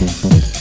Gracias.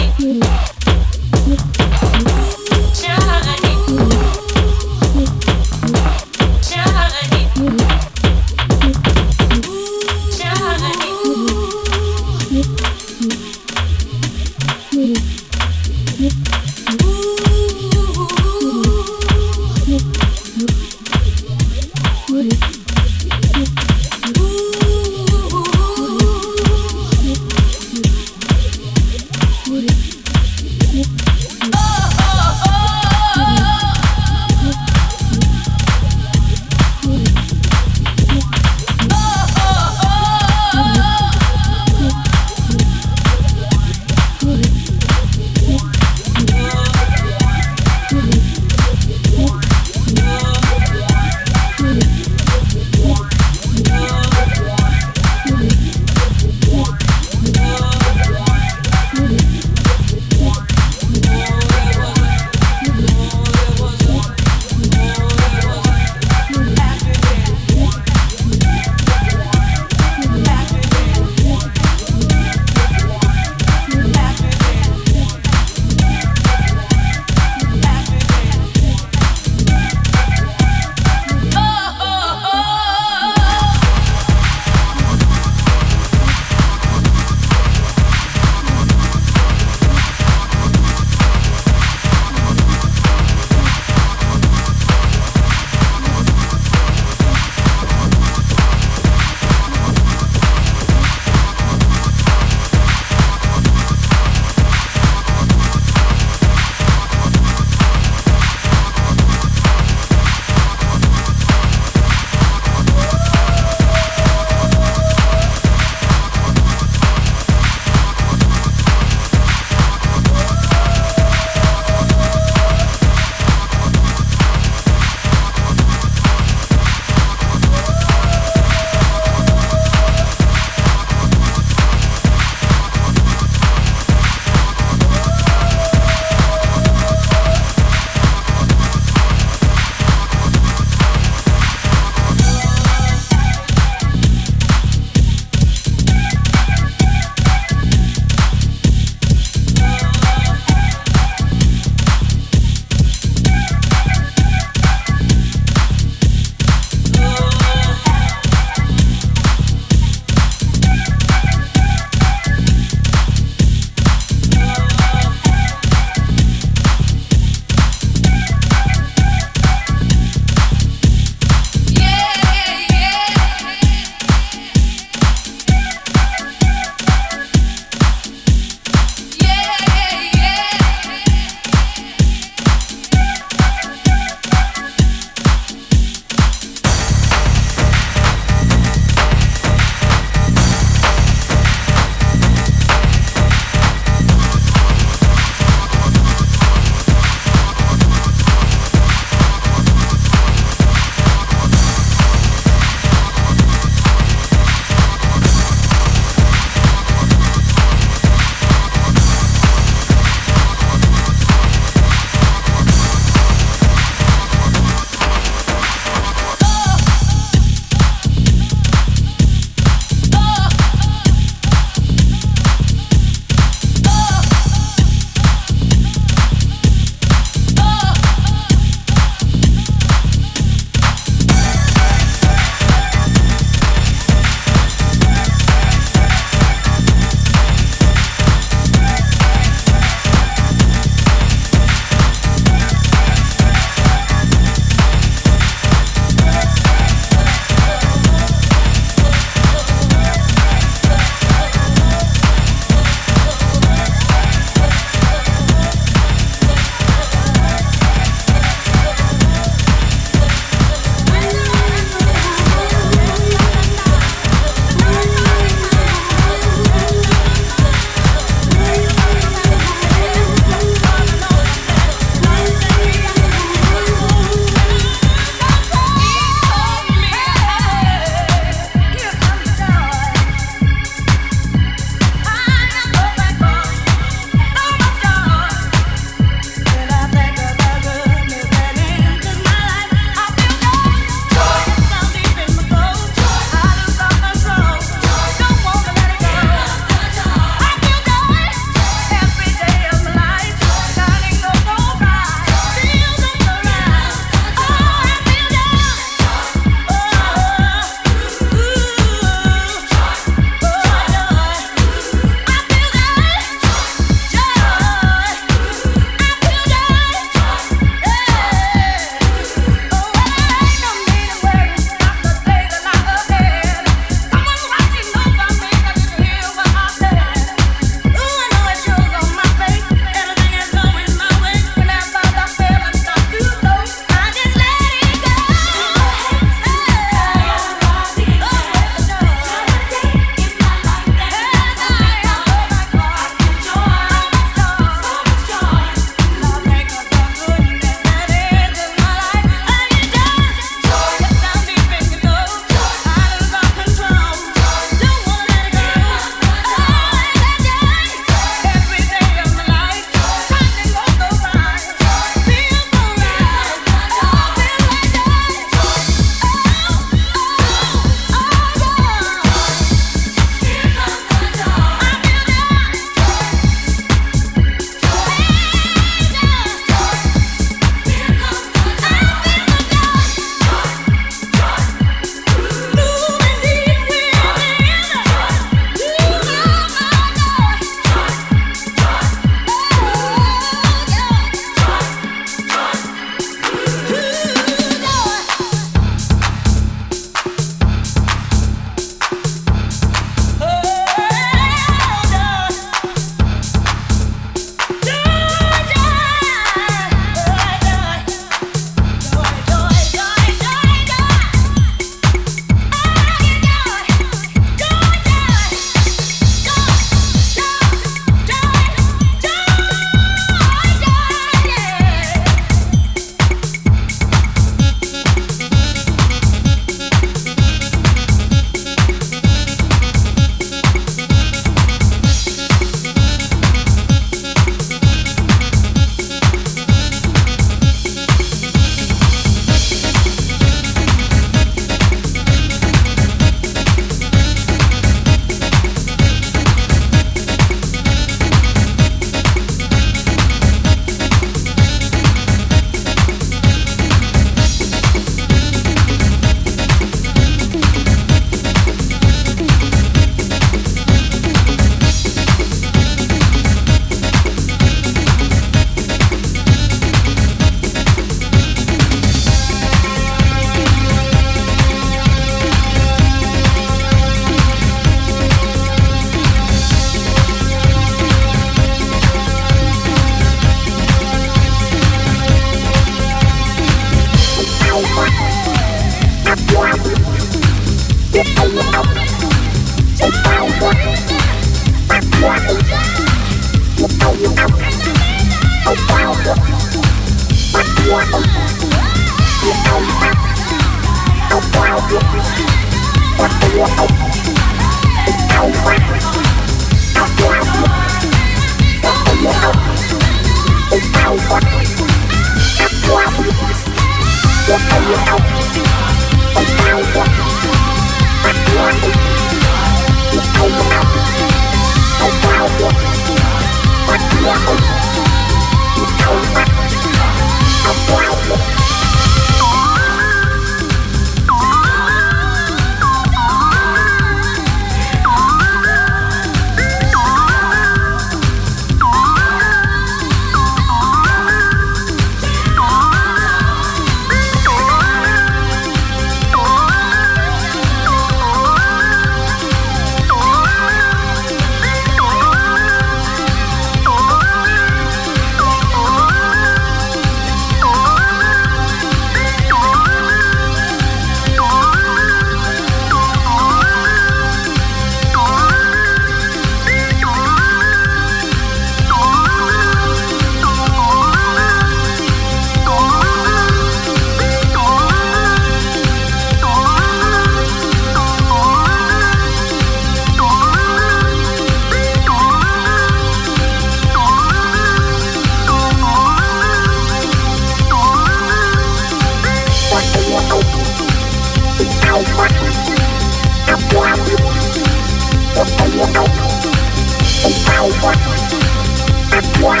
What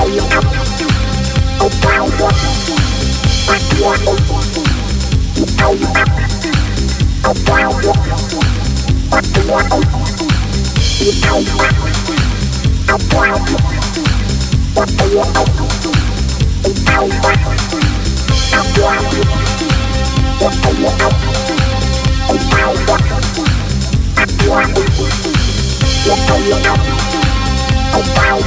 are you up to? Oh, wow.